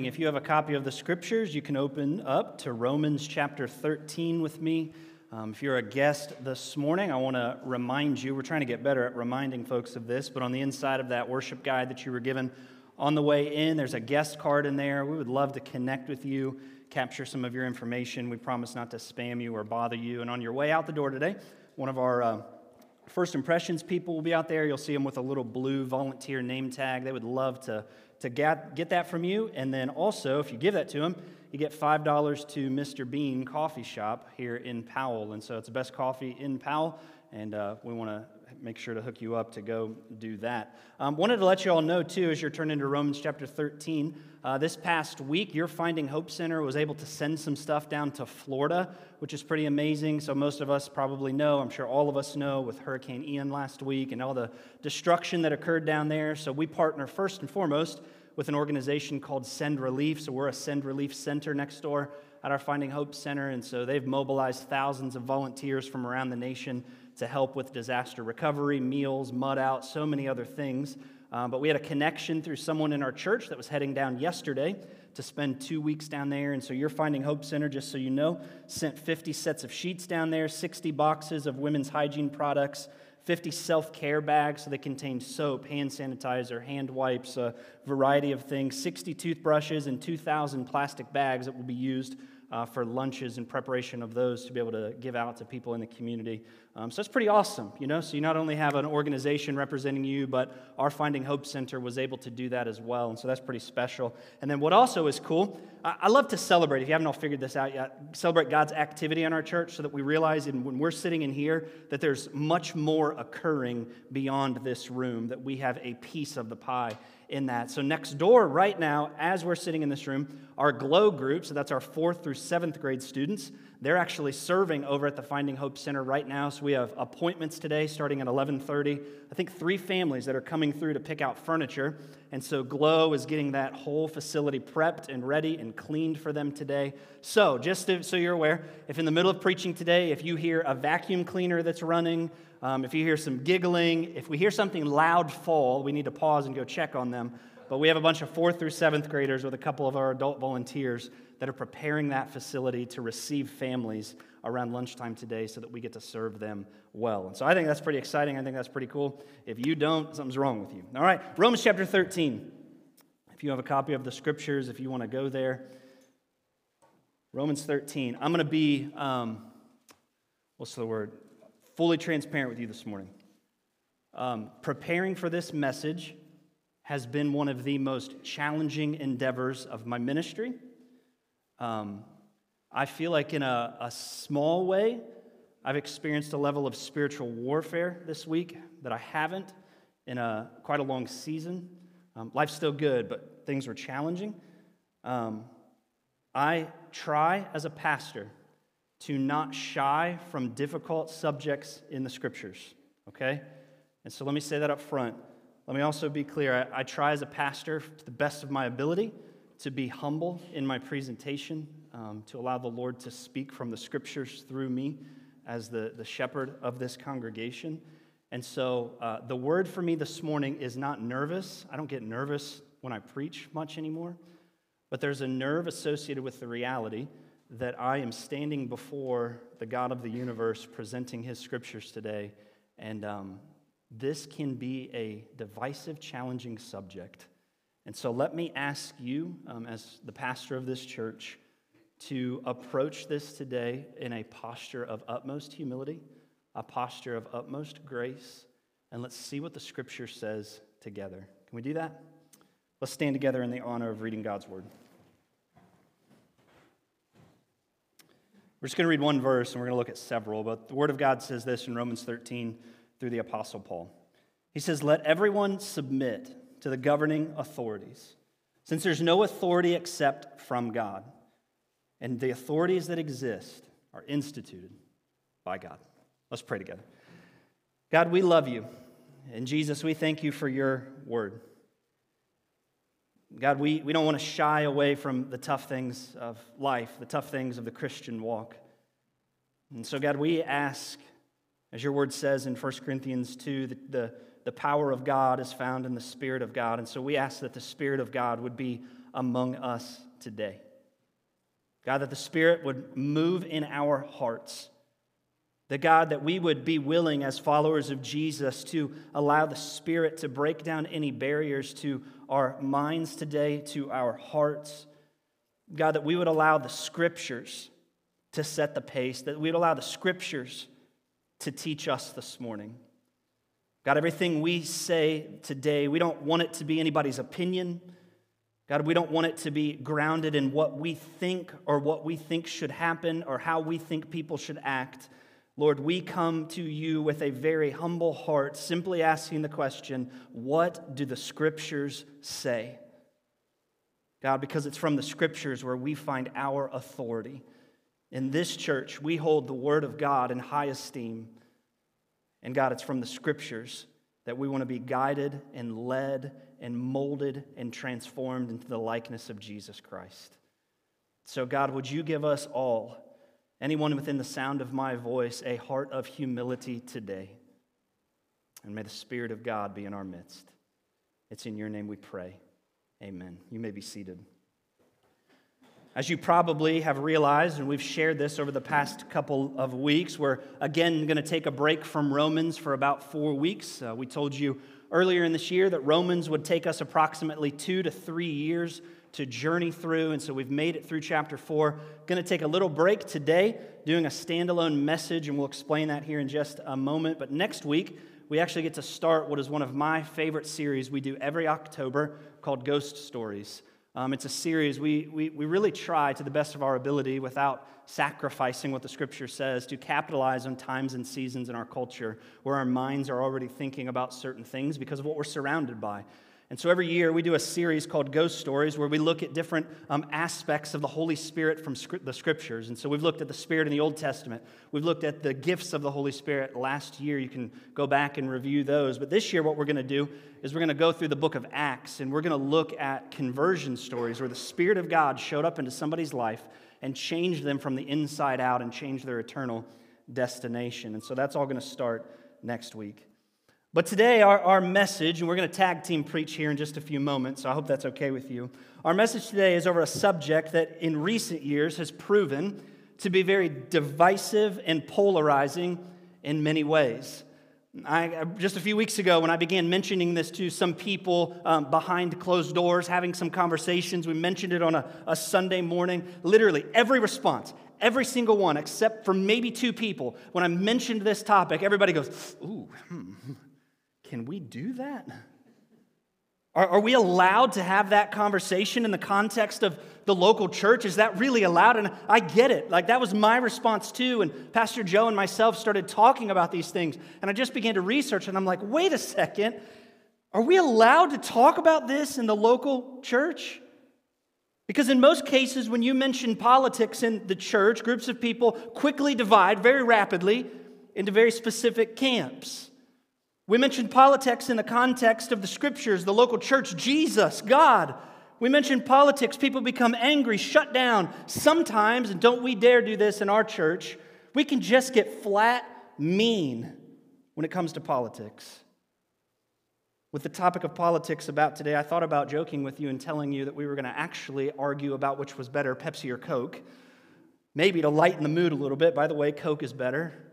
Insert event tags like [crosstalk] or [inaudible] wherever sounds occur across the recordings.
Morning. If you have a copy of the scriptures, you can open up to Romans chapter 13 with me. Um, if you're a guest this morning, I want to remind you, we're trying to get better at reminding folks of this, but on the inside of that worship guide that you were given on the way in, there's a guest card in there. We would love to connect with you, capture some of your information. We promise not to spam you or bother you. And on your way out the door today, one of our uh, First Impressions people will be out there. You'll see them with a little blue volunteer name tag. They would love to to get, get that from you. And then also, if you give that to him, you get $5 to Mr. Bean Coffee Shop here in Powell. And so it's the best coffee in Powell. And uh, we want to make sure to hook you up to go do that. Um, wanted to let you all know, too, as you're turning to Romans chapter 13, uh, this past week, your Finding Hope Center was able to send some stuff down to Florida, which is pretty amazing. So, most of us probably know, I'm sure all of us know, with Hurricane Ian last week and all the destruction that occurred down there. So, we partner first and foremost with an organization called Send Relief. So, we're a Send Relief center next door at our Finding Hope Center. And so, they've mobilized thousands of volunteers from around the nation to help with disaster recovery, meals, mud out, so many other things. Um, but we had a connection through someone in our church that was heading down yesterday to spend two weeks down there. And so you're Finding Hope Center, just so you know, sent 50 sets of sheets down there, 60 boxes of women's hygiene products, 50 self care bags. So they contain soap, hand sanitizer, hand wipes, a variety of things, 60 toothbrushes, and 2,000 plastic bags that will be used uh, for lunches and preparation of those to be able to give out to people in the community. Um, so it's pretty awesome, you know. So you not only have an organization representing you, but our Finding Hope Center was able to do that as well. And so that's pretty special. And then what also is cool, I, I love to celebrate, if you haven't all figured this out yet, celebrate God's activity in our church so that we realize in, when we're sitting in here that there's much more occurring beyond this room, that we have a piece of the pie in that. So, next door, right now, as we're sitting in this room, our GLOW group, so that's our fourth through seventh grade students, they're actually serving over at the Finding Hope Center right now. So we have appointments today starting at 11:30. I think three families that are coming through to pick out furniture. And so Glow is getting that whole facility prepped and ready and cleaned for them today. So, just to, so you're aware, if in the middle of preaching today, if you hear a vacuum cleaner that's running, um, if you hear some giggling, if we hear something loud fall, we need to pause and go check on them. But we have a bunch of fourth through seventh graders with a couple of our adult volunteers that are preparing that facility to receive families around lunchtime today so that we get to serve them well. And so I think that's pretty exciting. I think that's pretty cool. If you don't, something's wrong with you. All right, Romans chapter 13. If you have a copy of the scriptures, if you want to go there, Romans 13. I'm going to be, um, what's the word? fully transparent with you this morning. Um, preparing for this message has been one of the most challenging endeavors of my ministry. Um, I feel like, in a, a small way, I've experienced a level of spiritual warfare this week that I haven't in a quite a long season. Um, life's still good, but things were challenging. Um, I try as a pastor to not shy from difficult subjects in the scriptures, okay? And so let me say that up front. Let me also be clear I, I, try as a pastor to the best of my ability to be humble in my presentation, um, to allow the Lord to speak from the scriptures through me as the, the shepherd of this congregation. And so uh, the word for me this morning is not nervous. I don't get nervous when I preach much anymore, but there's a nerve associated with the reality that I am standing before the God of the universe presenting his scriptures today. And um, this can be a divisive, challenging subject. And so let me ask you, um, as the pastor of this church, to approach this today in a posture of utmost humility, a posture of utmost grace, and let's see what the scripture says together. Can we do that? Let's stand together in the honor of reading God's word. We're just going to read one verse and we're going to look at several, but the Word of God says this in Romans 13 through the Apostle Paul. He says, Let everyone submit to the governing authorities, since there's no authority except from God, and the authorities that exist are instituted by God. Let's pray together. God, we love you. And Jesus, we thank you for your word. God, we, we don't want to shy away from the tough things of life, the tough things of the Christian walk. And so, God, we ask, as your word says in 1 Corinthians 2, that the, the power of God is found in the Spirit of God. And so we ask that the Spirit of God would be among us today. God, that the Spirit would move in our hearts. That God, that we would be willing as followers of Jesus to allow the Spirit to break down any barriers to our minds today, to our hearts. God, that we would allow the Scriptures to set the pace, that we would allow the Scriptures to teach us this morning. God, everything we say today, we don't want it to be anybody's opinion. God, we don't want it to be grounded in what we think or what we think should happen or how we think people should act. Lord, we come to you with a very humble heart, simply asking the question what do the scriptures say? God, because it's from the scriptures where we find our authority. In this church, we hold the word of God in high esteem. And God, it's from the scriptures that we want to be guided and led and molded and transformed into the likeness of Jesus Christ. So, God, would you give us all, anyone within the sound of my voice, a heart of humility today? And may the Spirit of God be in our midst. It's in your name we pray. Amen. You may be seated. As you probably have realized, and we've shared this over the past couple of weeks, we're again going to take a break from Romans for about four weeks. Uh, we told you earlier in this year that Romans would take us approximately two to three years to journey through, and so we've made it through chapter four. Going to take a little break today, doing a standalone message, and we'll explain that here in just a moment. But next week, we actually get to start what is one of my favorite series we do every October called Ghost Stories. Um, it's a series we, we, we really try to the best of our ability without sacrificing what the scripture says to capitalize on times and seasons in our culture where our minds are already thinking about certain things because of what we're surrounded by. And so every year we do a series called Ghost Stories where we look at different um, aspects of the Holy Spirit from the scriptures. And so we've looked at the Spirit in the Old Testament. We've looked at the gifts of the Holy Spirit last year. You can go back and review those. But this year, what we're going to do is we're going to go through the book of Acts and we're going to look at conversion stories where the Spirit of God showed up into somebody's life and changed them from the inside out and changed their eternal destination. And so that's all going to start next week. But today, our, our message, and we're going to tag team preach here in just a few moments, so I hope that's okay with you. Our message today is over a subject that in recent years has proven to be very divisive and polarizing in many ways. I, just a few weeks ago, when I began mentioning this to some people um, behind closed doors, having some conversations, we mentioned it on a, a Sunday morning. Literally, every response, every single one, except for maybe two people, when I mentioned this topic, everybody goes, Ooh, hmm can we do that? Are, are, we allowed to have that conversation in the context of the local church? Is that really allowed? And I get it. Like, that was my response too. And Pastor Joe and myself started talking about these things. And I just began to research, and I'm like, wait a second. Are we allowed to talk about this in the local church? Because in most cases, when you mention politics in the church, groups of people quickly divide very rapidly into very specific camps. We mentioned politics in the context of the scriptures, the local church, Jesus, God. We mentioned politics, people become angry, shut down. Sometimes, and don't we dare do this in our church, we can just get flat mean when it comes to politics. With the topic of politics about today, I thought about joking with you and telling you that we were going to actually argue about which was better, Pepsi or Coke. Maybe to lighten the mood a little bit. By the way, Coke is better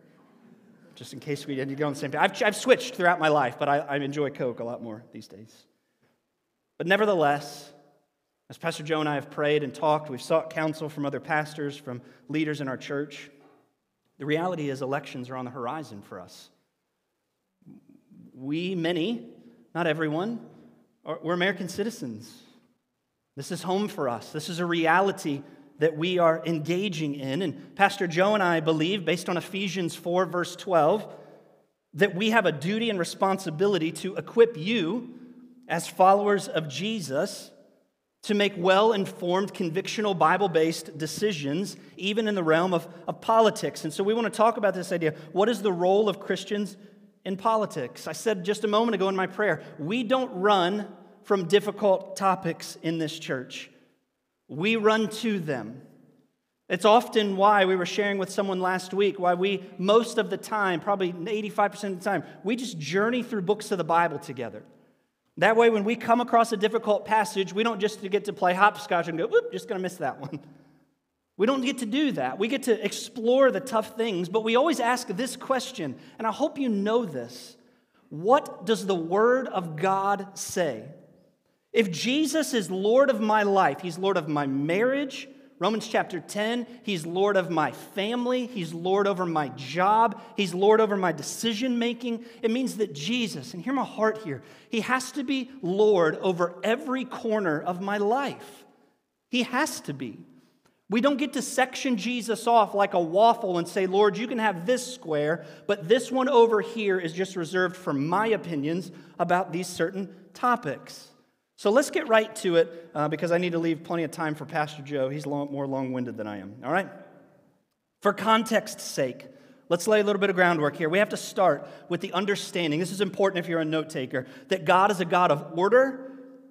just in case we didn't go on the same page. I've, I've switched throughout my life, but I, I enjoy Coke a lot more these days. But nevertheless, as Pastor Joe and I have prayed and talked, we've sought counsel from other pastors, from leaders in our church. The reality is, elections are on the horizon for us. We, many, not everyone, are, we're American citizens. This is home for us. This is a reality that we are engaging in. And Pastor Joe and I believe, based on Ephesians 4, verse 12, that we have a duty and responsibility to equip you as followers of Jesus to make well informed, convictional, Bible based decisions, even in the realm of, of politics. And so we want to talk about this idea. What is the role of Christians in politics? I said just a moment ago in my prayer, we don't run from difficult topics in this church we run to them. It's often why we were sharing with someone last week, why we, most of the time, probably 85% of the time, we just journey through books of the Bible together. That way, when we come across a difficult passage, we don't just get to play hopscotch and go, whoop, just going to miss that one. We don't get to do that. We get to explore the tough things, but we always ask this question, and I hope you know this. What does the Word of God say? If Jesus is Lord of my life, He's Lord of my marriage, Romans chapter 10, He's Lord of my family, He's Lord over my job, He's Lord over my decision making. It means that Jesus, and hear my heart here, He has to be Lord over every corner of my life. He has to be. We don't get to section Jesus off like a waffle and say, Lord, you can have this square, but this one over here is just reserved for my opinions about these certain topics. So let's get right to it uh, because I need to leave plenty of time for Pastor Joe. He's long, more long winded than I am. All right? For context's sake, let's lay a little bit of groundwork here. We have to start with the understanding this is important if you're a note taker that God is a God of order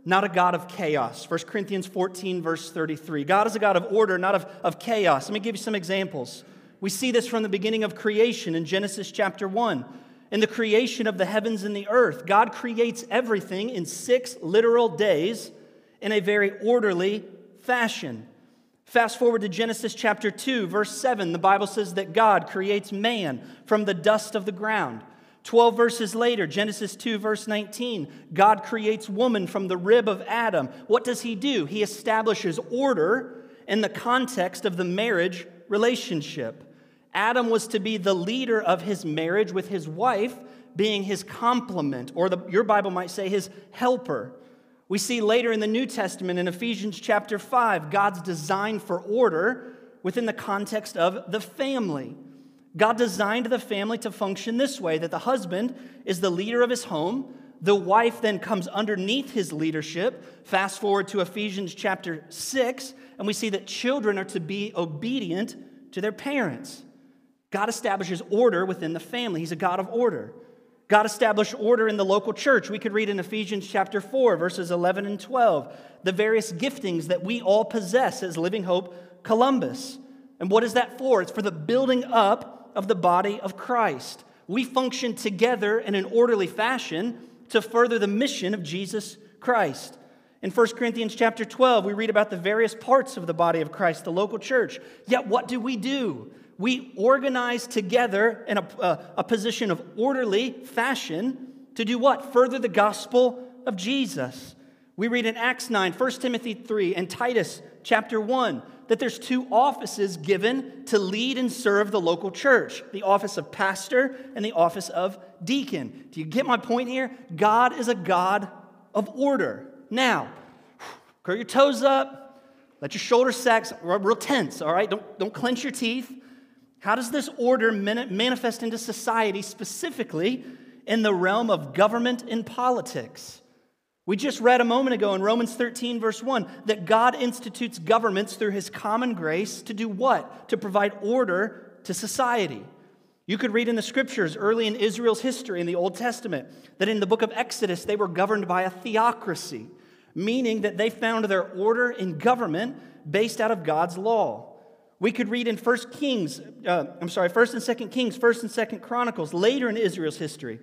not a God of chaos. 1 Corinthians 14, verse 33. God is a God of order, not of, of chaos. Let me give you some examples. We see this from the beginning of creation in Genesis chapter 1. In the creation of the heavens and the earth, God creates everything in six literal days in a very orderly fashion. Fast forward to Genesis chapter 2, verse 7. The Bible says that God creates man from the dust of the ground. 12 verses later, Genesis 2, verse 19, God creates woman from the rib of Adam. What does he do? He establishes order in the context of the marriage relationship. Adam was to be the leader of his marriage, with his wife being his complement, or the, your Bible might say his helper. We see later in the New Testament, in Ephesians chapter 5, God's design for order within the context of the family. God designed the family to function this way that the husband is the leader of his home. The wife then comes underneath his leadership. Fast forward to Ephesians chapter 6, and we see that children are to be obedient to their parents. God establishes order within the family, He's a God of order. God established order in the local church. We could read in Ephesians chapter 4, verses 11 and 12, the various giftings that we all possess as Living Hope Columbus. And what is that for? It's for the building up of the body of Christ. We function together in an orderly fashion to further the mission of Jesus Christ. In 1 Corinthians chapter 12, we read about the various parts of the body of Christ, the local church. Yet, what do we do? We organize together in a, a, a position of orderly fashion to do what? Further the gospel of Jesus. We read in Acts 9, 1 Timothy 3, and Titus chapter 1 that there's two offices given to lead and serve the local church the office of pastor and the office of deacon. Do you get my point here? God is a God of order. Now, [sighs] curl your toes up, let your shoulders sack, real tense, all right? Don't, don't clench your teeth. How does this order manifest into society, specifically in the realm of government and politics? We just read a moment ago in Romans 13, verse 1, that God institutes governments through his common grace to do what? To provide order to society. You could read in the scriptures early in Israel's history in the Old Testament that in the book of Exodus they were governed by a theocracy, meaning that they found their order in government based out of God's law. We could read in 1 Kings, uh, I'm sorry, 1st and 2nd Kings, 1st and 2nd Chronicles, later in Israel's history,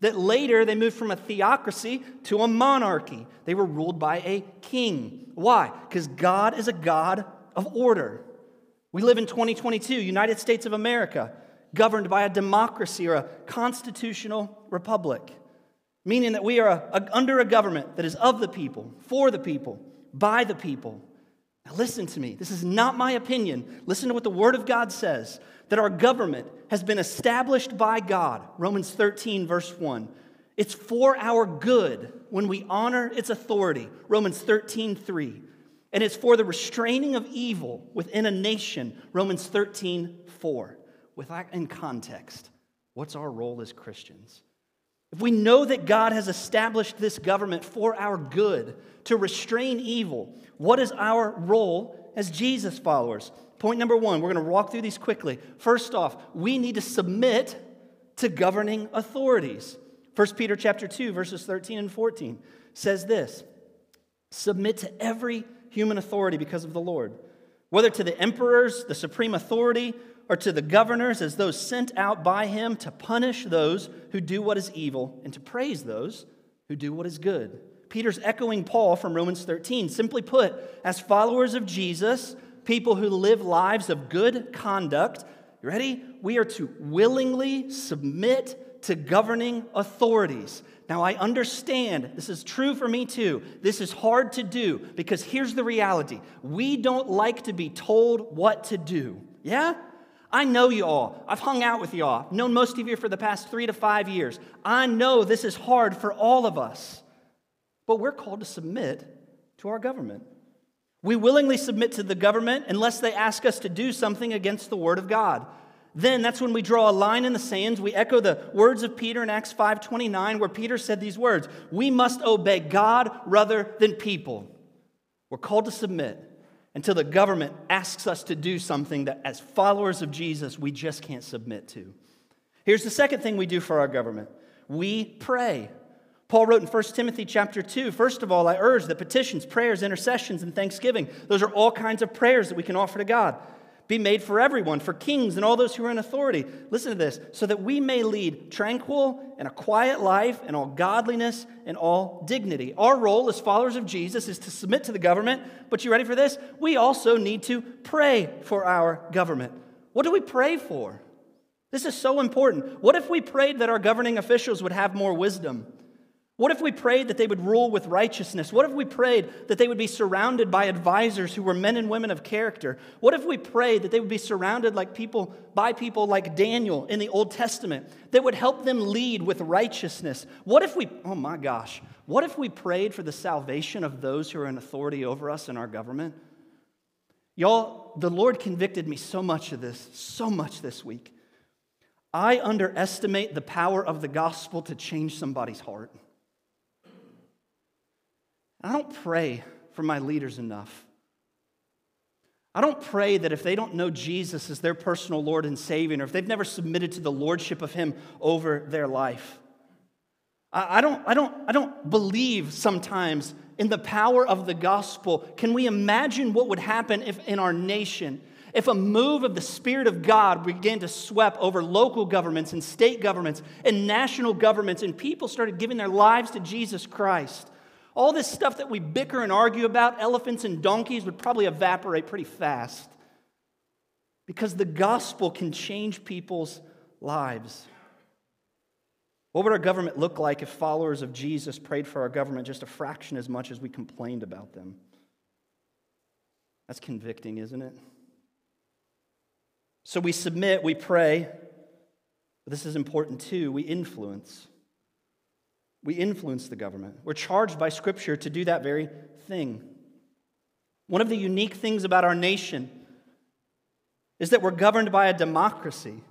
that later they moved from a theocracy to a monarchy. They were ruled by a king. Why? Because God is a God of order. We live in 2022, United States of America, governed by a democracy or a constitutional republic, meaning that we are a, a, under a government that is of the people, for the people, by the people. Now, listen to me. This is not my opinion. Listen to what the Word of God says that our government has been established by God. Romans 13, verse 1. It's for our good when we honor its authority. Romans 13, 3. And it's for the restraining of evil within a nation. Romans 13, 4. With that in context, what's our role as Christians? If we know that God has established this government for our good, to restrain evil, what is our role as Jesus followers? Point number one, we're going to walk through these quickly. First off, we need to submit to governing authorities. 1 Peter chapter 2, verses 13 and 14 says this Submit to every human authority because of the Lord, whether to the emperors, the supreme authority, or to the governors as those sent out by him to punish those who do what is evil and to praise those who do what is good. Peter's echoing Paul from Romans 13. Simply put, as followers of Jesus, people who live lives of good conduct, you ready? We are to willingly submit to governing authorities. Now, I understand this is true for me too. This is hard to do because here's the reality we don't like to be told what to do. Yeah? I know you all. I've hung out with you all. I've known most of you for the past three to five years. I know this is hard for all of us, but we're called to submit to our government. We willingly submit to the government unless they ask us to do something against the Word of God. Then that's when we draw a line in the sands. We echo the words of Peter in Acts 5:29 where Peter said these words, "We must obey God rather than people." We're called to submit until the government asks us to do something that as followers of Jesus we just can't submit to. Here's the second thing we do for our government. We pray. Paul wrote in 1 Timothy chapter 2, first of all, I urge that petitions, prayers, intercessions, and thanksgiving, those are all kinds of prayers that we can offer to God be made for everyone, for kings and all those who are in authority. Listen to this so that we may lead tranquil and a quiet life in all godliness and all dignity. Our role as followers of Jesus is to submit to the government, but you ready for this? We also need to pray for our government. What do we pray for? This is so important. What if we prayed that our governing officials would have more wisdom? What if we prayed that they would rule with righteousness? What if we prayed that they would be surrounded by advisors who were men and women of character? What if we prayed that they would be surrounded like people by people like Daniel in the Old Testament that would help them lead with righteousness? What if we Oh my gosh. What if we prayed for the salvation of those who are in authority over us in our government? Y'all, the Lord convicted me so much of this, so much this week. I underestimate the power of the gospel to change somebody's heart. I don't pray for my leaders enough. I don't pray that if they don't know Jesus as their personal Lord and Savior, or if they've never submitted to the Lordship of Him over their life, I don't, I, don't, I don't believe sometimes in the power of the gospel. Can we imagine what would happen if in our nation, if a move of the Spirit of God began to sweep over local governments and state governments and national governments, and people started giving their lives to Jesus Christ? All this stuff that we bicker and argue about, elephants and donkeys, would probably evaporate pretty fast because the gospel can change people's lives. What would our government look like if followers of Jesus prayed for our government just a fraction as much as we complained about them? That's convicting, isn't it? So we submit, we pray, this is important too. We influence. We influence the government. We're charged by Scripture to do that very thing. One of the unique things about our nation is that we're governed by a democracy.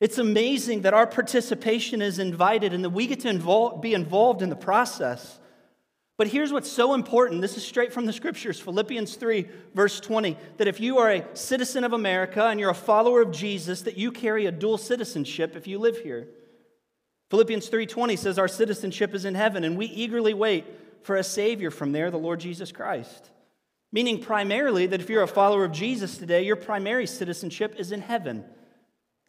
It's amazing that our participation is invited and that we get to involve, be involved in the process. But here's what's so important this is straight from the scriptures Philippians 3, verse 20 that if you are a citizen of America and you're a follower of Jesus, that you carry a dual citizenship if you live here. Philippians 3:20 says our citizenship is in heaven and we eagerly wait for a savior from there, the Lord Jesus Christ. Meaning primarily that if you're a follower of Jesus today, your primary citizenship is in heaven.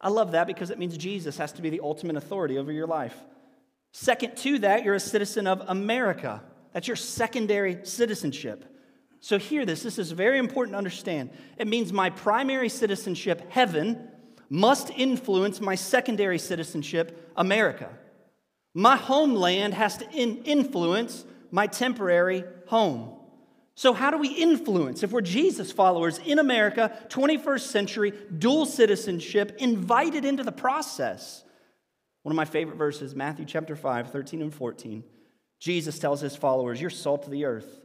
I love that because it means Jesus has to be the ultimate authority over your life. Second to that, you're a citizen of America. That's your secondary citizenship. So, hear this. This is very important to understand. It means my primary citizenship, heaven, must influence my secondary citizenship, America. My homeland has to in influence my temporary home. So, how do we influence if we're Jesus followers in America, 21st century, dual citizenship, invited into the process? One of my favorite verses, Matthew chapter 5, 13 and 14. Jesus tells his followers, You're salt of the earth.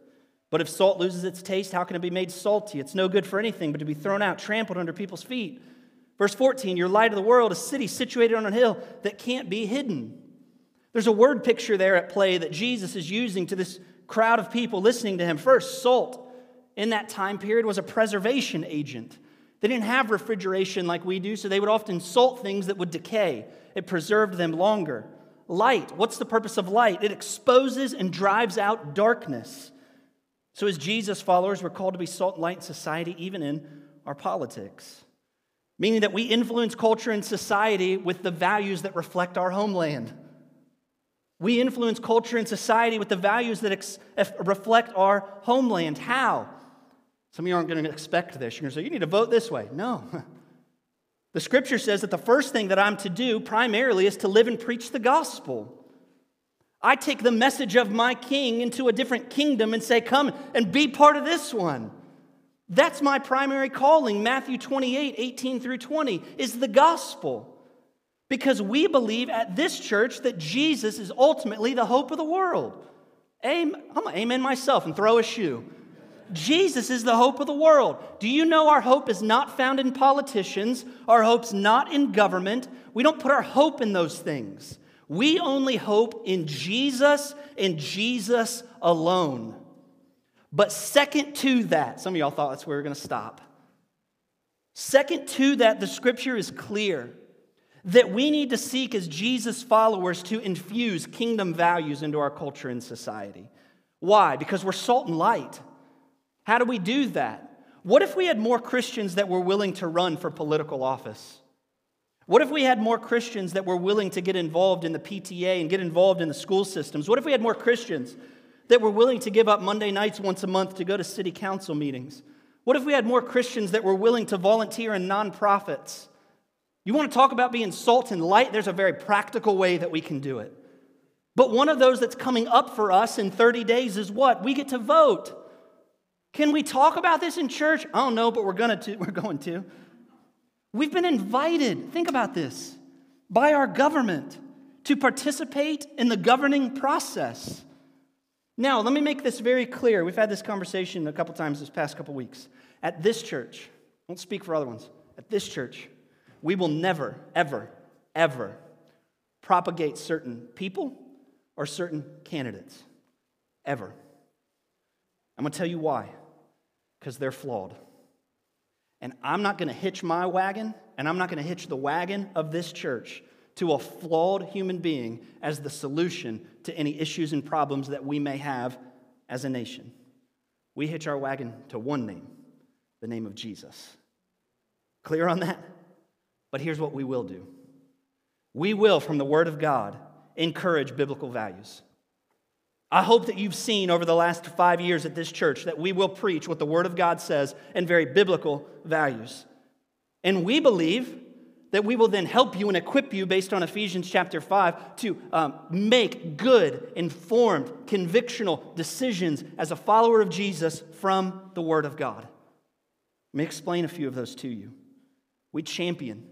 But if salt loses its taste, how can it be made salty? It's no good for anything but to be thrown out, trampled under people's feet. Verse 14, you're light of the world, a city situated on a hill that can't be hidden. There's a word picture there at play that Jesus is using to this crowd of people listening to him. First, salt in that time period was a preservation agent. They didn't have refrigeration like we do, so they would often salt things that would decay. It preserved them longer. Light, what's the purpose of light? It exposes and drives out darkness. So, as Jesus followers, we're called to be salt and light in society, even in our politics meaning that we influence culture and society with the values that reflect our homeland. We influence culture and society with the values that ex- reflect our homeland. How? Some of you aren't going to expect this. You're going to say, you need to vote this way. No. [laughs] The scripture says that the first thing that I'm to do primarily is to live and preach the gospel. I take the message of my king into a different kingdom and say, Come and be part of this one. That's my primary calling. Matthew 28 18 through 20 is the gospel. Because we believe at this church that Jesus is ultimately the hope of the world. I'm going to amen myself and throw a shoe. Jesus is the hope of the world. Do you know our hope is not found in politicians? Our hope's not in government. We don't put our hope in those things. We only hope in Jesus and Jesus alone. But second to that, some of y'all thought that's where we we're going to stop. Second to that, the scripture is clear that we need to seek as Jesus followers to infuse kingdom values into our culture and society. Why? Because we're salt and light. How do we do that? What if we had more Christians that were willing to run for political office? What if we had more Christians that were willing to get involved in the PTA and get involved in the school systems? What if we had more Christians that were willing to give up Monday nights once a month to go to city council meetings? What if we had more Christians that were willing to volunteer in nonprofits? You want to talk about being salt and light? There's a very practical way that we can do it. But one of those that's coming up for us in 30 days is what? We get to vote. Can we talk about this in church? I don't know, but we're gonna to, [laughs] we're going to. We've been invited, think about this, by our government to participate in the governing process. Now, let me make this very clear. We've had this conversation a couple times this past couple weeks. At this church, I won't speak for other ones. At this church, we will never, ever, ever propagate certain people or certain candidates. Ever. I'm going to tell you why. Because they're flawed. And I'm not going to hitch my wagon, and I'm not going to hitch the wagon of this church to a flawed human being as the solution to any issues and problems that we may have as a nation. We hitch our wagon to one name, the name of Jesus. Clear on that? But here's what we will do we will, from the Word of God, encourage biblical values. I hope that you've seen over the last five years at this church that we will preach what the Word of God says and very biblical values. And we believe that we will then help you and equip you based on Ephesians chapter 5 to um, make good, informed, convictional decisions as a follower of Jesus from the Word of God. Let me explain a few of those to you. We champion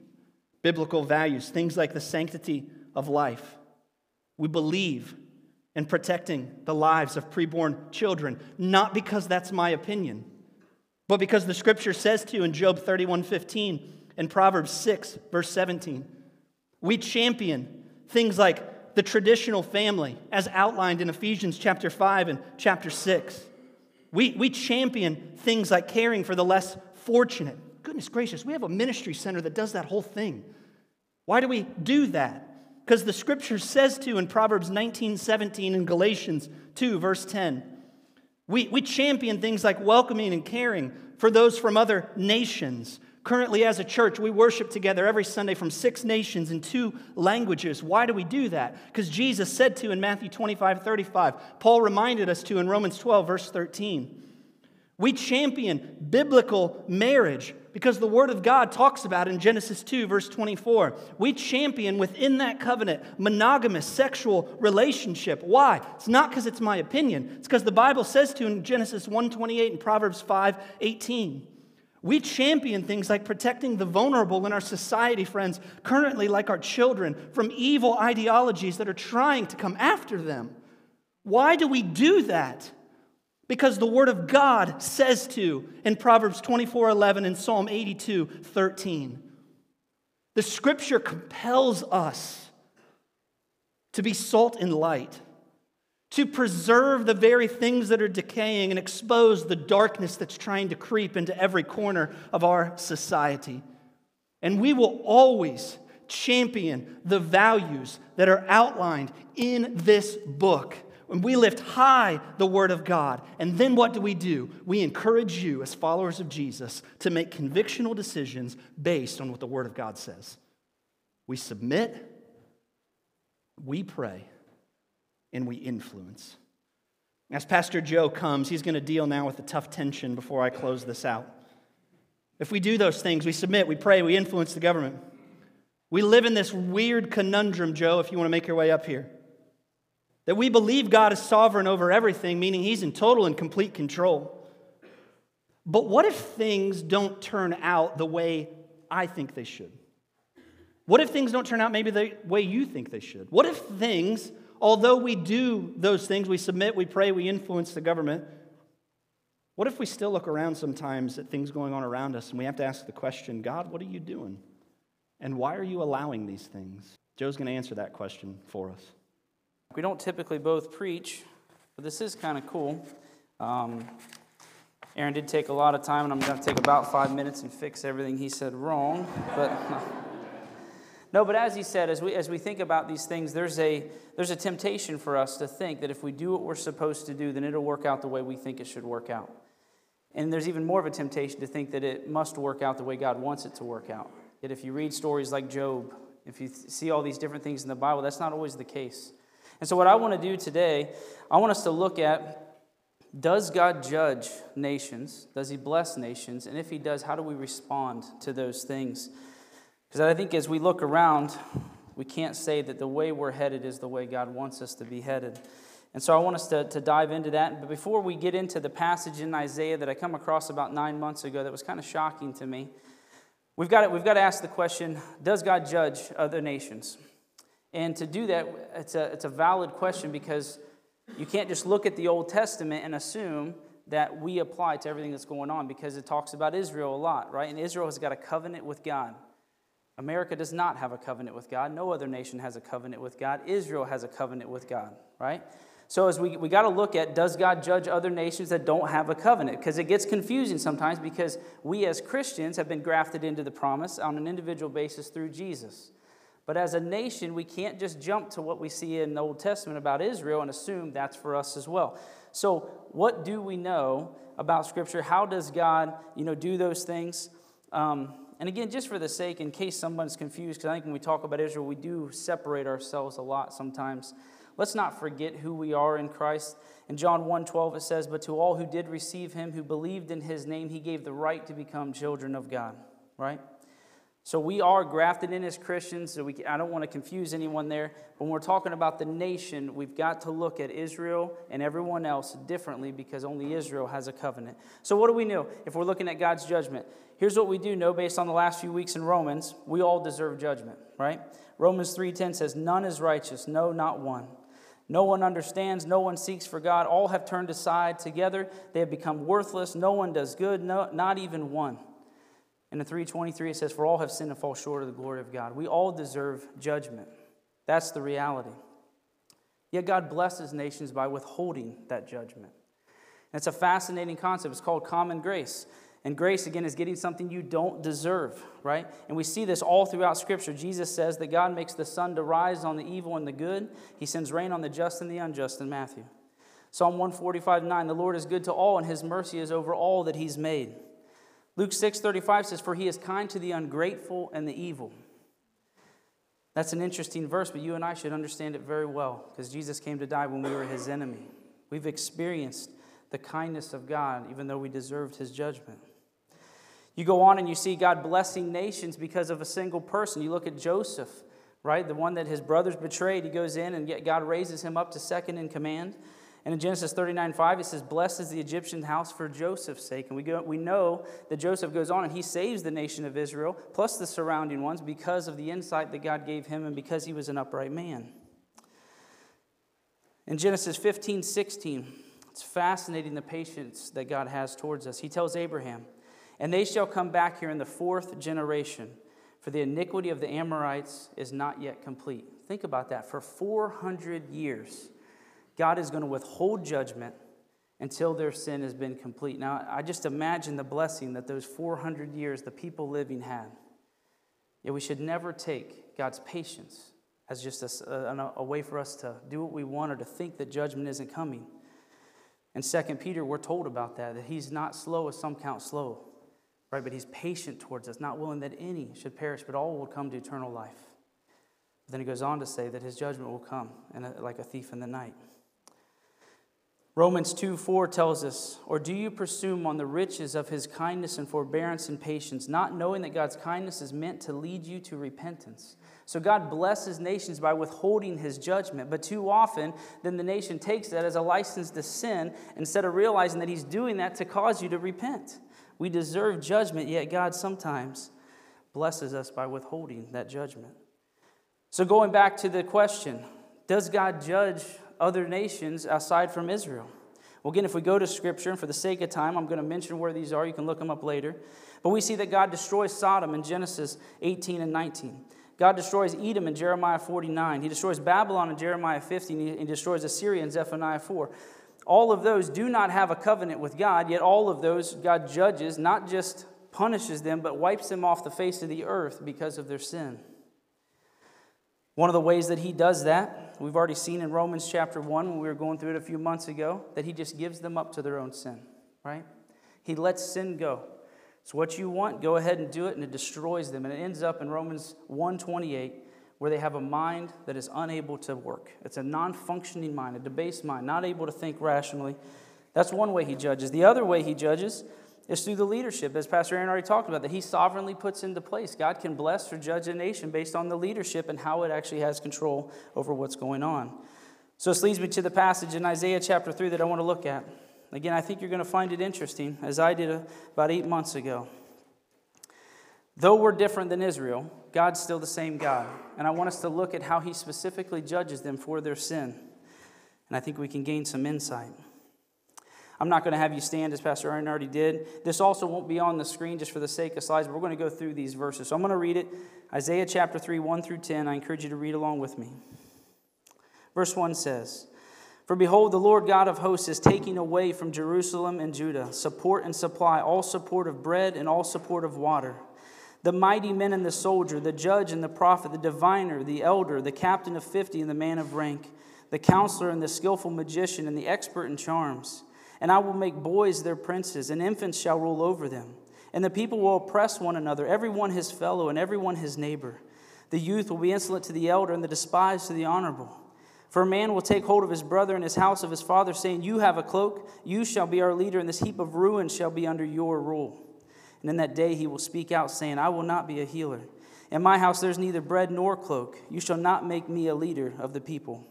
biblical values, things like the sanctity of life. We believe in protecting the lives of preborn children, not because that's my opinion, but because the scripture says to in Job 31:15 and Proverbs 6 verse 17. We champion things like the traditional family as outlined in Ephesians chapter 5 and chapter 6. We, we champion things like caring for the less fortunate Goodness gracious, we have a ministry center that does that whole thing. Why do we do that? Because the scripture says to in Proverbs 19 17 and Galatians 2, verse 10. We, we champion things like welcoming and caring for those from other nations. Currently, as a church, we worship together every Sunday from six nations in two languages. Why do we do that? Because Jesus said to in Matthew 25 35, Paul reminded us to in Romans 12, verse 13. We champion biblical marriage because the Word of God talks about in Genesis 2, verse 24. We champion within that covenant monogamous sexual relationship. Why? It's not because it's my opinion. It's because the Bible says to in Genesis 1 28 and Proverbs 5 18. We champion things like protecting the vulnerable in our society, friends, currently like our children, from evil ideologies that are trying to come after them. Why do we do that? Because the Word of God says to in Proverbs 24 11 and Psalm 82 13. The Scripture compels us to be salt and light, to preserve the very things that are decaying and expose the darkness that's trying to creep into every corner of our society. And we will always champion the values that are outlined in this book. When we lift high the Word of God, and then what do we do? We encourage you, as followers of Jesus, to make convictional decisions based on what the Word of God says. We submit, we pray, and we influence. As Pastor Joe comes, he's going to deal now with the tough tension before I close this out. If we do those things, we submit, we pray, we influence the government. We live in this weird conundrum, Joe, if you want to make your way up here. That we believe God is sovereign over everything, meaning he's in total and complete control. But what if things don't turn out the way I think they should? What if things don't turn out maybe the way you think they should? What if things, although we do those things, we submit, we pray, we influence the government, what if we still look around sometimes at things going on around us and we have to ask the question, God, what are you doing? And why are you allowing these things? Joe's going to answer that question for us. We don't typically both preach, but this is kind of cool. Um, Aaron did take a lot of time, and I'm going to take about five minutes and fix everything he said wrong. But. [laughs] No, but as he said, as we, as we think about these things, there's a, there's a temptation for us to think that if we do what we're supposed to do, then it'll work out the way we think it should work out. And there's even more of a temptation to think that it must work out the way God wants it to work out. Yet if you read stories like Job, if you see all these different things in the Bible, that's not always the case. And so, what I want to do today, I want us to look at does God judge nations? Does he bless nations? And if he does, how do we respond to those things? Because I think as we look around, we can't say that the way we're headed is the way God wants us to be headed. And so I want us to, to dive into that. But before we get into the passage in Isaiah that I come across about nine months ago that was kind of shocking to me, we've got to, we've got to ask the question Does God judge other nations? And to do that, it's a, it's a valid question because you can't just look at the Old Testament and assume that we apply to everything that's going on because it talks about Israel a lot, right? And Israel has got a covenant with God. America does not have a covenant with God. No other nation has a covenant with God. Israel has a covenant with God, right? So as we, we got to look at does God judge other nations that don't have a covenant? Because it gets confusing sometimes because we as Christians have been grafted into the promise on an individual basis through Jesus. But as a nation, we can't just jump to what we see in the Old Testament about Israel and assume that's for us as well. So what do we know about Scripture? How does God, you know, do those things? Um, and again, just for the sake, in case someone's confused, because I think when we talk about Israel, we do separate ourselves a lot sometimes. Let's not forget who we are in Christ. In John 1 12, it says, But to all who did receive him, who believed in his name, he gave the right to become children of God. Right? So we are grafted in as Christians. So we, I don't want to confuse anyone there. But When we're talking about the nation, we've got to look at Israel and everyone else differently because only Israel has a covenant. So what do we know if we're looking at God's judgment? Here's what we do know based on the last few weeks in Romans. We all deserve judgment, right? Romans 3:10 says, "None is righteous, no, not one." No one understands, no one seeks for God. All have turned aside together. They have become worthless. No one does good, no, not even one. And in 323, it says, For all have sinned and fall short of the glory of God. We all deserve judgment. That's the reality. Yet God blesses nations by withholding that judgment. And it's a fascinating concept. It's called common grace. And grace, again, is getting something you don't deserve, right? And we see this all throughout Scripture. Jesus says that God makes the sun to rise on the evil and the good, He sends rain on the just and the unjust in Matthew. Psalm 145 9, the Lord is good to all, and His mercy is over all that He's made. Luke 6:35 says for he is kind to the ungrateful and the evil. That's an interesting verse, but you and I should understand it very well because Jesus came to die when we were his enemy. We've experienced the kindness of God even though we deserved his judgment. You go on and you see God blessing nations because of a single person. You look at Joseph, right? The one that his brothers betrayed. He goes in and yet God raises him up to second in command. And in Genesis 39 5, it says, Blessed is the Egyptian house for Joseph's sake. And we, go, we know that Joseph goes on and he saves the nation of Israel, plus the surrounding ones, because of the insight that God gave him and because he was an upright man. In Genesis 15 16, it's fascinating the patience that God has towards us. He tells Abraham, And they shall come back here in the fourth generation, for the iniquity of the Amorites is not yet complete. Think about that. For 400 years, God is going to withhold judgment until their sin has been complete. Now, I just imagine the blessing that those 400 years the people living had. Yet we should never take God's patience as just a, a, way for us to do what we want or to think that judgment isn't coming. In 2 Peter, we're told about that, that he's not slow as some count slow, right? But he's patient towards us, not willing that any should perish, but all will come to eternal life. But then he goes on to say that his judgment will come like a thief in the night. Romans 2 4 tells us, Or do you presume on the riches of his kindness and forbearance and patience, not knowing that God's kindness is meant to lead you to repentance? So God blesses nations by withholding his judgment. But too often, then the nation takes that as a license to sin instead of realizing that he's doing that to cause you to repent. We deserve judgment, yet God sometimes blesses us by withholding that judgment. So, going back to the question, does God judge other nations aside from Israel? Well, again, if we go to Scripture, and for the sake of time, I'm going to mention where these are. You can look them up later. But we see that God destroys Sodom in Genesis 18 and 19. God destroys Edom in Jeremiah 49. He destroys Babylon in Jeremiah 50. And he destroys Assyria in Zephaniah 4. All of those do not have a covenant with God, yet all of those God judges, not just punishes them, but wipes them off the face of the earth because of their sin. One of the ways that he does that, we've already seen in Romans chapter 1 when we were going through it a few months ago, that he just gives them up to their own sin, right? He lets sin go. It's what you want, go ahead and do it, and it destroys them. And it ends up in Romans 1:28, where they have a mind that is unable to work. It's a non-functioning mind, a debased mind, not able to think rationally. That's one way he judges. The other way he judges is through the leadership, as Pastor Aaron already talked about, that he sovereignly puts into place. God can bless or judge a nation based on the leadership and how it actually has control over what's going on. So this leads me to the passage in Isaiah chapter 3 that I want to look at. Again, I think you're going to find it interesting, as I did about eight months ago. Though we're different than Israel, God's still the same God. And I want us to look at how he specifically judges them for their sin. And I think we can gain some insight. I'm not going to have you stand as Pastor Aaron already did. This also won't be on the screen just for the sake of slides, but we're going to go through these verses. So I'm going to read it Isaiah chapter 3, 1 through 10. I encourage you to read along with me. Verse 1 says, For behold, the Lord God of hosts is taking away from Jerusalem and Judah support and supply, all support of bread and all support of water. The mighty men and the soldier, the judge and the prophet, the diviner, the elder, the captain of fifty and the man of rank, the counselor and the skillful magician and the expert in charms. And I will make boys their princes, and infants shall rule over them. And the people will oppress one another, every one his fellow, and every one his neighbor. The youth will be insolent to the elder, and the despised to the honorable. For a man will take hold of his brother and his house of his father, saying, You have a cloak, you shall be our leader, and this heap of ruin shall be under your rule. And in that day he will speak out, saying, I will not be a healer. In my house there's neither bread nor cloak. You shall not make me a leader of the people.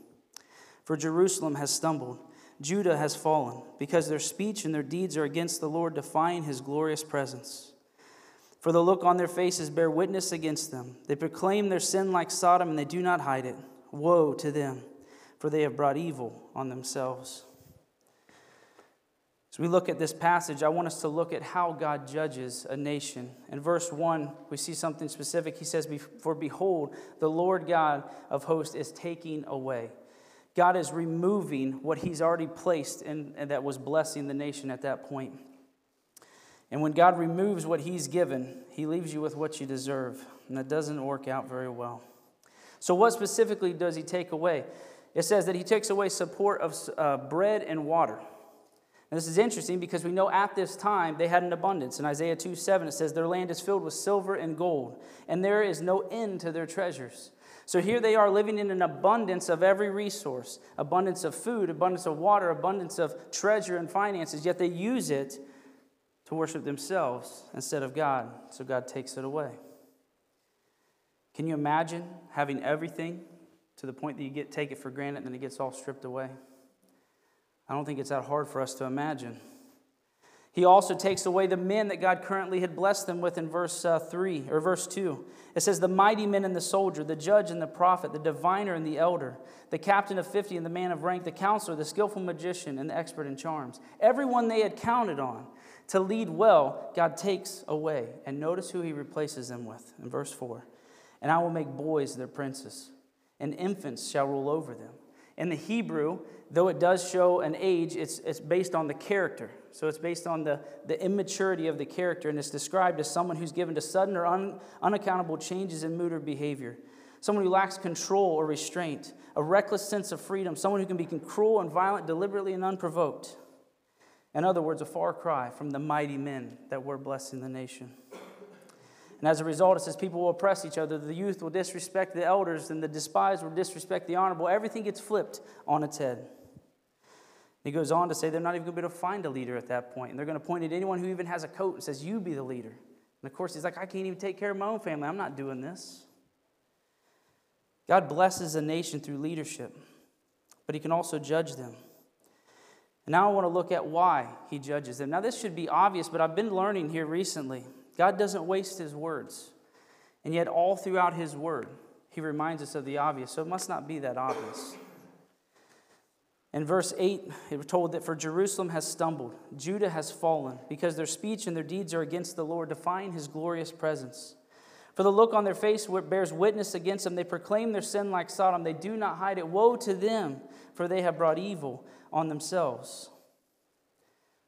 For Jerusalem has stumbled Judah has fallen, because their speech and their deeds are against the Lord, defying his glorious presence. For the look on their faces bear witness against them. They proclaim their sin like Sodom, and they do not hide it. Woe to them, for they have brought evil on themselves. As we look at this passage, I want us to look at how God judges a nation. In verse 1, we see something specific. He says, For behold, the Lord God of hosts is taking away. God is removing what He's already placed and that was blessing the nation at that point. And when God removes what He's given, He leaves you with what you deserve. And that doesn't work out very well. So, what specifically does He take away? It says that He takes away support of uh, bread and water. And this is interesting because we know at this time they had an abundance. In Isaiah 2 7, it says, Their land is filled with silver and gold, and there is no end to their treasures. So here they are living in an abundance of every resource abundance of food, abundance of water, abundance of treasure and finances, yet they use it to worship themselves instead of God. So God takes it away. Can you imagine having everything to the point that you get take it for granted and then it gets all stripped away? I don't think it's that hard for us to imagine. He also takes away the men that God currently had blessed them with in verse uh, 3 or verse 2. It says, The mighty men and the soldier, the judge and the prophet, the diviner and the elder, the captain of 50 and the man of rank, the counselor, the skillful magician and the expert in charms. Everyone they had counted on to lead well, God takes away. And notice who he replaces them with in verse 4 And I will make boys their princes, and infants shall rule over them. In the Hebrew, though it does show an age, it's, it's based on the character. So it's based on the, the immaturity of the character, and it's described as someone who's given to sudden or un, unaccountable changes in mood or behavior. Someone who lacks control or restraint, a reckless sense of freedom, someone who can be cruel and violent deliberately and unprovoked. In other words, a far cry from the mighty men that were blessing the nation. And as a result, it says people will oppress each other. The youth will disrespect the elders, and the despised will disrespect the honorable. Everything gets flipped on its head. He goes on to say they're not even going to be able to find a leader at that point. And they're going to point at anyone who even has a coat and says, You be the leader. And of course, he's like, I can't even take care of my own family. I'm not doing this. God blesses a nation through leadership, but he can also judge them. And now I want to look at why he judges them. Now, this should be obvious, but I've been learning here recently. God doesn't waste his words. And yet, all throughout his word, he reminds us of the obvious. So it must not be that obvious. In verse 8, it was told that for Jerusalem has stumbled, Judah has fallen, because their speech and their deeds are against the Lord, defying his glorious presence. For the look on their face bears witness against them. They proclaim their sin like Sodom. They do not hide it. Woe to them, for they have brought evil on themselves.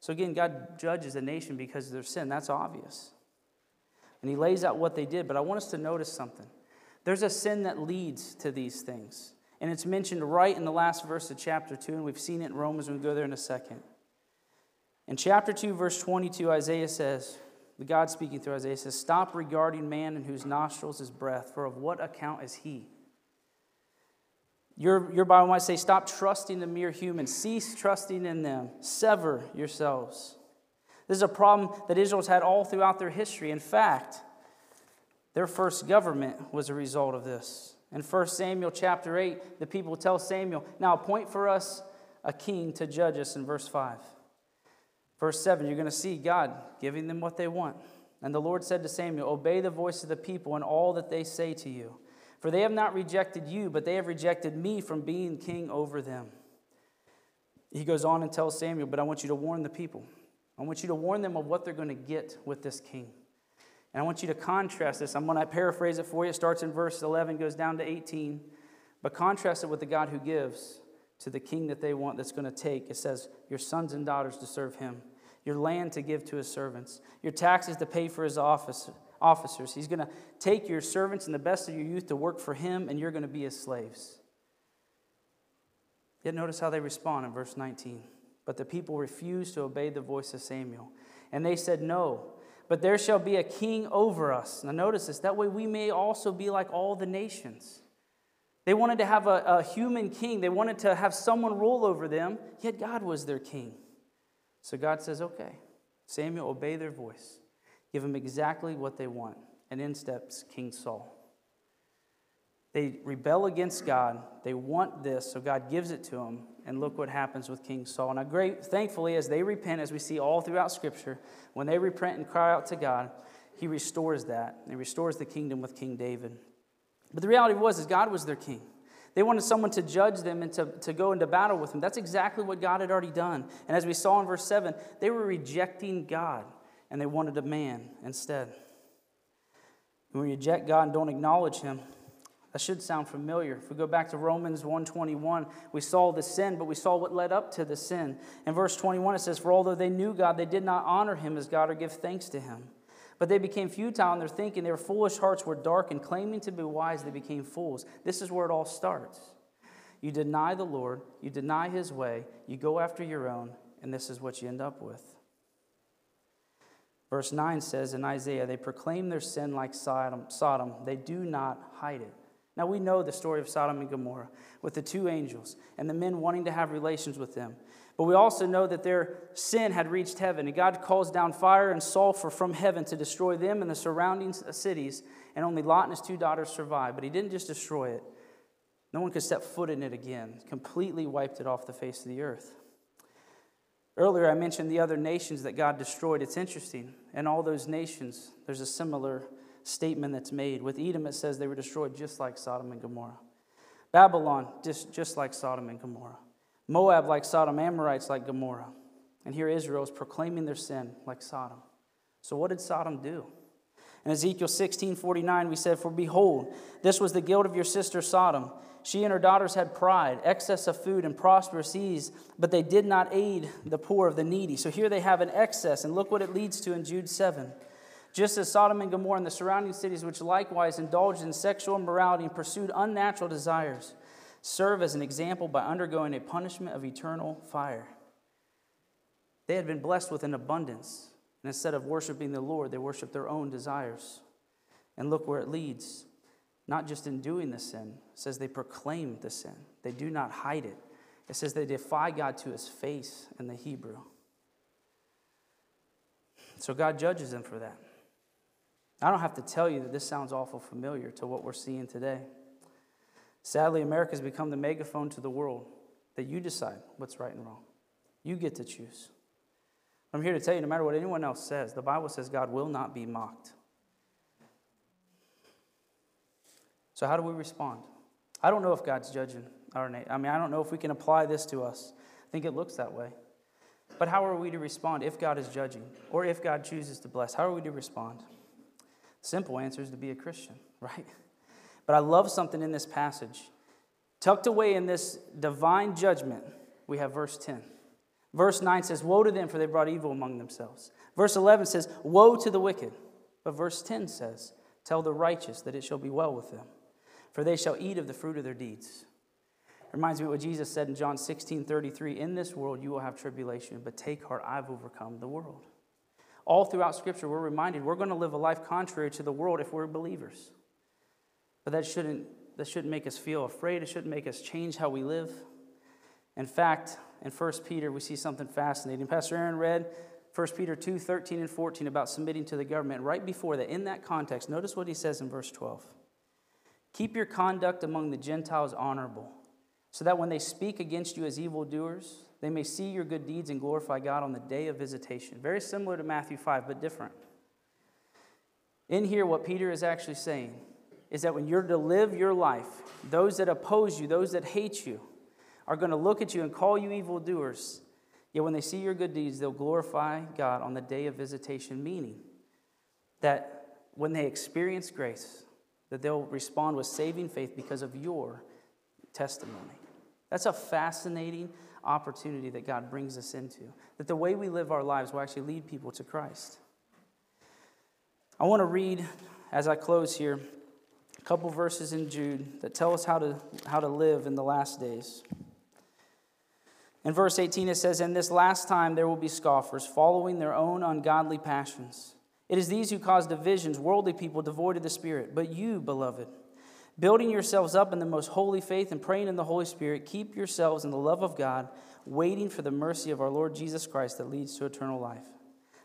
So again, God judges a nation because of their sin. That's obvious. And He lays out what they did. But I want us to notice something. There's a sin that leads to these things. And it's mentioned right in the last verse of chapter 2, and we've seen it in Romans, and we'll go there in a second. In chapter 2, verse 22, Isaiah says, the God speaking through Isaiah says, Stop regarding man in whose nostrils is breath, for of what account is he? Your, your Bible might say, Stop trusting the mere humans, cease trusting in them, sever yourselves. This is a problem that Israel's had all throughout their history. In fact, their first government was a result of this. In 1 Samuel chapter 8, the people tell Samuel, Now appoint for us a king to judge us in verse 5. Verse 7, you're going to see God giving them what they want. And the Lord said to Samuel, Obey the voice of the people and all that they say to you. For they have not rejected you, but they have rejected me from being king over them. He goes on and tells Samuel, But I want you to warn the people. I want you to warn them of what they're going to get with this king. And I want you to contrast this. I'm going to paraphrase it for you. It starts in verse 11, goes down to 18. But contrast it with the God who gives to the king that they want that's going to take. It says, Your sons and daughters to serve him your land to give to his servants, your taxes to pay for his office, officers. He's going to take your servants and the best of your youth to work for him, and you're going to be his slaves. Yet notice how they respond in verse 19. But the people refused to obey the voice of Samuel. And they said, No, but there shall be a king over us. Now notice this, that way we may also be like all the nations. They wanted to have a, a human king, they wanted to have someone rule over them, yet God was their king. So God says, okay, Samuel, obey their voice. Give them exactly what they want. And in steps King Saul. They rebel against God. They want this, so God gives it to them. And look what happens with King Saul. Now, great, thankfully, as they repent, as we see all throughout Scripture, when they repent and cry out to God, He restores that. He restores the kingdom with King David. But the reality was, is God was their king. They wanted someone to judge them and to, to go into battle with them. That's exactly what God had already done. And as we saw in verse 7, they were rejecting God and they wanted a man instead. When we reject God and don't acknowledge Him, that should sound familiar. If we go back to Romans 1:21, we saw the sin, but we saw what led up to the sin. In verse 21 it says, "For although they knew God, they did not honor him as God or give thanks to him." But they became futile in their thinking. Their foolish hearts were dark, and claiming to be wise, they became fools. This is where it all starts. You deny the Lord, you deny his way, you go after your own, and this is what you end up with. Verse 9 says in Isaiah, they proclaim their sin like Sodom, Sodom. They do not hide it. Now we know the story of Sodom and Gomorrah with the two angels and the men wanting to have relations with them. But we also know that their sin had reached heaven, and God calls down fire and sulfur from heaven to destroy them and the surrounding cities, and only Lot and his two daughters survived. But he didn't just destroy it, no one could step foot in it again, completely wiped it off the face of the earth. Earlier, I mentioned the other nations that God destroyed. It's interesting. In all those nations, there's a similar statement that's made. With Edom, it says they were destroyed just like Sodom and Gomorrah. Babylon, just, just like Sodom and Gomorrah. Moab like Sodom, Amorites like Gomorrah. And here Israel is proclaiming their sin like Sodom. So what did Sodom do? In Ezekiel 16 49, we said, For behold, this was the guilt of your sister Sodom. She and her daughters had pride, excess of food, and prosperous ease, but they did not aid the poor of the needy. So here they have an excess, and look what it leads to in Jude 7. Just as Sodom and Gomorrah and the surrounding cities, which likewise indulged in sexual immorality and pursued unnatural desires, serve as an example by undergoing a punishment of eternal fire. They had been blessed with an abundance, and instead of worshiping the Lord, they worshiped their own desires. And look where it leads. Not just in doing the sin, it says they proclaim the sin, they do not hide it. It says they defy God to his face in the Hebrew. So God judges them for that. I don't have to tell you that this sounds awful familiar to what we're seeing today. Sadly, America has become the megaphone to the world that you decide what's right and wrong. You get to choose. I'm here to tell you no matter what anyone else says, the Bible says God will not be mocked. So, how do we respond? I don't know if God's judging our nation. I mean, I don't know if we can apply this to us. I think it looks that way. But how are we to respond if God is judging or if God chooses to bless? How are we to respond? Simple answer is to be a Christian, [laughs] right? But I love something in this passage. Tucked away in this divine judgment, we have verse 10. Verse 9 says, Woe to them, for they brought evil among themselves. Verse 11 says, Woe to the wicked. But verse 10 says, Tell the righteous that it shall be well with them, for they shall eat of the fruit of their deeds. It reminds me of what Jesus said in John 16 33 In this world you will have tribulation, but take heart, I've overcome the world. All throughout Scripture, we're reminded we're going to live a life contrary to the world if we're believers. But that shouldn't, that shouldn't make us feel afraid. It shouldn't make us change how we live. In fact, in 1 Peter, we see something fascinating. Pastor Aaron read 1 Peter 2 13 and 14 about submitting to the government. Right before that, in that context, notice what he says in verse 12 Keep your conduct among the Gentiles honorable, so that when they speak against you as evildoers, they may see your good deeds and glorify God on the day of visitation. Very similar to Matthew 5, but different. In here, what Peter is actually saying is that when you're to live your life, those that oppose you, those that hate you, are going to look at you and call you evildoers. Yet when they see your good deeds, they'll glorify God on the day of visitation, meaning that when they experience grace, that they'll respond with saving faith because of your testimony. That's a fascinating opportunity that God brings us into. That the way we live our lives will actually lead people to Christ. I want to read, as I close here, a couple verses in Jude that tell us how to, how to live in the last days. In verse 18, it says, In this last time there will be scoffers, following their own ungodly passions. It is these who cause divisions, worldly people devoid of the Spirit. But you, beloved, building yourselves up in the most holy faith and praying in the Holy Spirit, keep yourselves in the love of God, waiting for the mercy of our Lord Jesus Christ that leads to eternal life.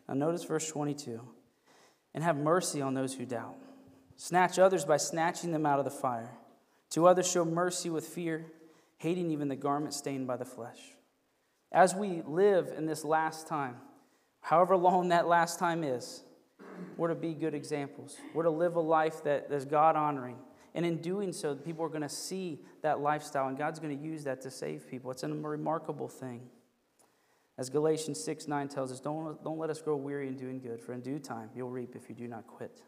Now, notice verse 22 and have mercy on those who doubt. Snatch others by snatching them out of the fire. To others, show mercy with fear, hating even the garment stained by the flesh. As we live in this last time, however long that last time is, we're to be good examples. We're to live a life that is God honoring. And in doing so, people are going to see that lifestyle, and God's going to use that to save people. It's a remarkable thing. As Galatians 6 9 tells us, don't, don't let us grow weary in doing good, for in due time you'll reap if you do not quit.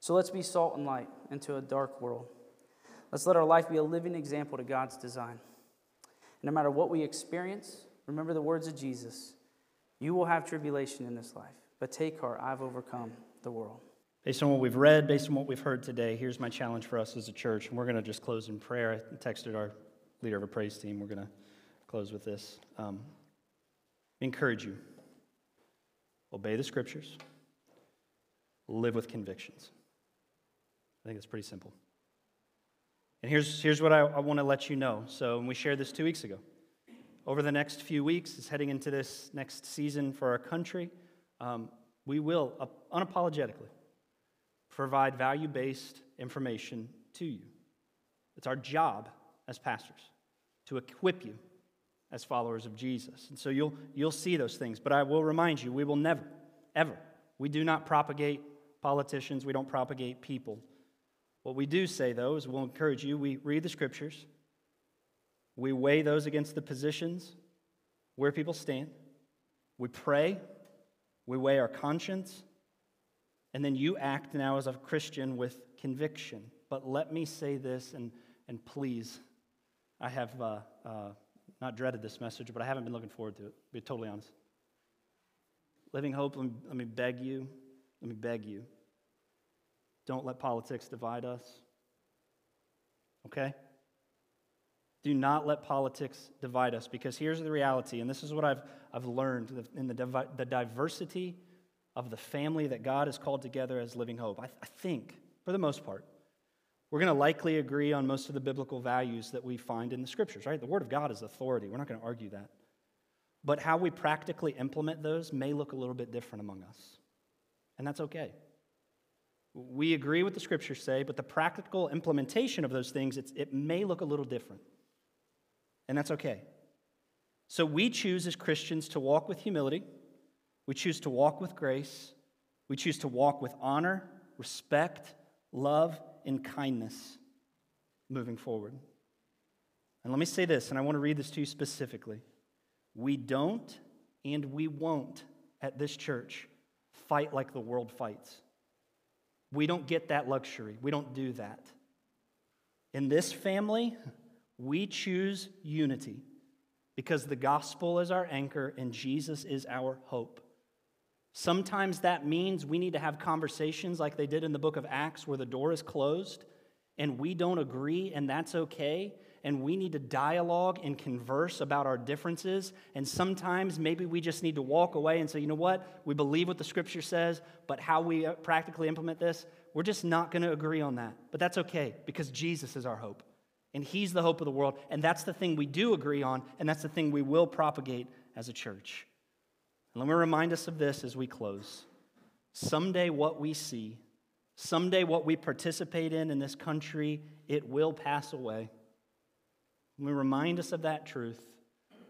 So let's be salt and light into a dark world. Let's let our life be a living example to God's design. And no matter what we experience, Remember the words of Jesus You will have tribulation in this life, but take heart, I've overcome the world. Based on what we've read, based on what we've heard today, here's my challenge for us as a church. And we're going to just close in prayer. I texted our leader of a praise team. We're going to close with this. Um, encourage you obey the scriptures, live with convictions. I think it's pretty simple. And here's, here's what I, I want to let you know. So, we shared this two weeks ago over the next few weeks, is heading into this next season for our country, um, we will uh, unapologetically provide value based information to you. It's our job as pastors to equip you as followers of Jesus. And so you'll, you'll see those things. But I will remind you, we will never, ever, we do not propagate politicians, we don't propagate people. What we do say, though, is we'll encourage you, we read the scriptures, we weigh those against the positions where people stand. We pray. We weigh our conscience. And then you act now as a Christian with conviction. But let me say this, and, and please, I have uh, uh, not dreaded this message, but I haven't been looking forward to it, to be totally honest. Living Hope, let me, let me beg you, let me beg you. Don't let politics divide us. Okay? Do not let politics divide us because here's the reality, and this is what I've, I've learned in the, the diversity of the family that God has called together as Living Hope. I, th- I think, for the most part. We're going to likely agree on most of the biblical values that we find in the scriptures, right? The Word of God is authority. We're not going to argue that. But how we practically implement those may look a little bit different among us. And that's okay. We agree with the scriptures say, but the practical implementation of those things, it may look a little different. And that's okay. So we choose as Christians to walk with humility, we choose to walk with grace, we choose to walk with honor, respect, love, and kindness moving forward. And let me say this, and I want to read this to you specifically. We don't and we won't at this church fight like the world fights. We don't get that luxury. We don't do that. In this family, we choose unity because the gospel is our anchor and Jesus is our hope. Sometimes that means we need to have conversations like they did in the book of Acts where the door is closed and we don't agree, and that's okay. And we need to dialogue and converse about our differences. And sometimes maybe we just need to walk away and say, you know what? We believe what the scripture says, but how we uh, practically implement this, we're just not going to agree on that. But that's okay because Jesus is our hope. And He's the hope of the world. And that's the thing we do agree on, and that's the thing we will propagate as a church. And let me remind us of this as we close. Someday, what we see, someday, what we participate in in this country, it will pass away. Let me remind us of that truth.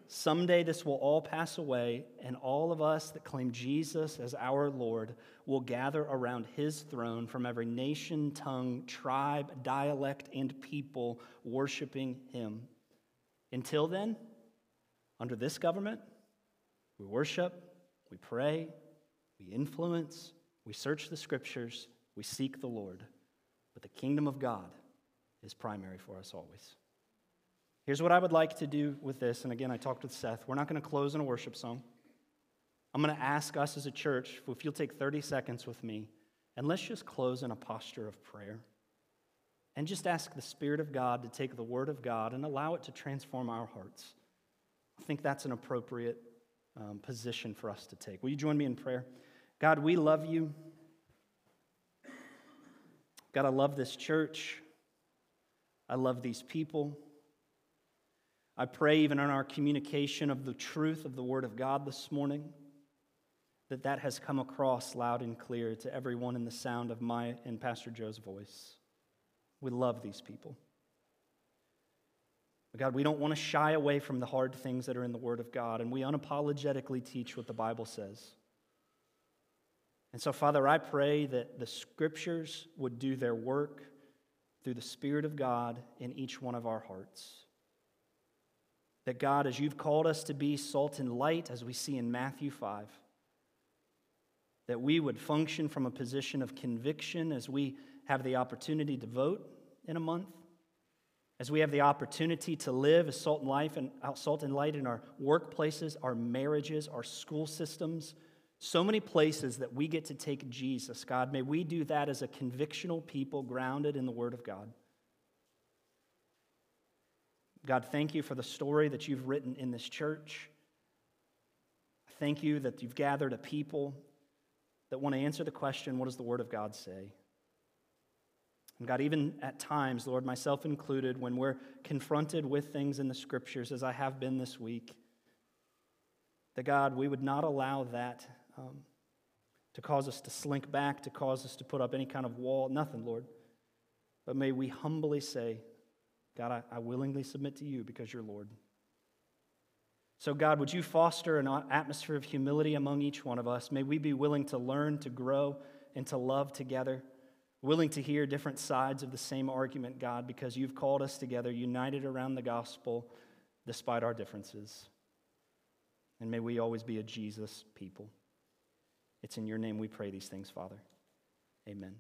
Someday this will all pass away, and all of us that claim Jesus as our Lord will gather around his throne from every nation, tongue, tribe, dialect, and people worshiping him. Until then, under this government, we worship, we pray, we influence, we search the scriptures, we seek the Lord. But the kingdom of God is primary for us always. Here's what I would like to do with this. And again, I talked with Seth. We're not going to close in a worship song. I'm going to ask us as a church if you'll take 30 seconds with me and let's just close in a posture of prayer. And just ask the Spirit of God to take the Word of God and allow it to transform our hearts. I think that's an appropriate um, position for us to take. Will you join me in prayer? God, we love you. God, I love this church. I love these people. I pray, even in our communication of the truth of the Word of God this morning, that that has come across loud and clear to everyone in the sound of my and Pastor Joe's voice. We love these people. God, we don't want to shy away from the hard things that are in the Word of God, and we unapologetically teach what the Bible says. And so, Father, I pray that the Scriptures would do their work through the Spirit of God in each one of our hearts. That God, as you've called us to be salt and light, as we see in Matthew 5, that we would function from a position of conviction as we have the opportunity to vote in a month, as we have the opportunity to live as salt and life and uh, salt and light in our workplaces, our marriages, our school systems, so many places that we get to take Jesus. God, may we do that as a convictional people grounded in the Word of God. God, thank you for the story that you've written in this church. Thank you that you've gathered a people that want to answer the question what does the Word of God say? And God, even at times, Lord, myself included, when we're confronted with things in the Scriptures, as I have been this week, that God, we would not allow that um, to cause us to slink back, to cause us to put up any kind of wall, nothing, Lord. But may we humbly say, God, I, I willingly submit to you because you're Lord. So, God, would you foster an atmosphere of humility among each one of us? May we be willing to learn, to grow, and to love together, willing to hear different sides of the same argument, God, because you've called us together, united around the gospel, despite our differences. And may we always be a Jesus people. It's in your name we pray these things, Father. Amen.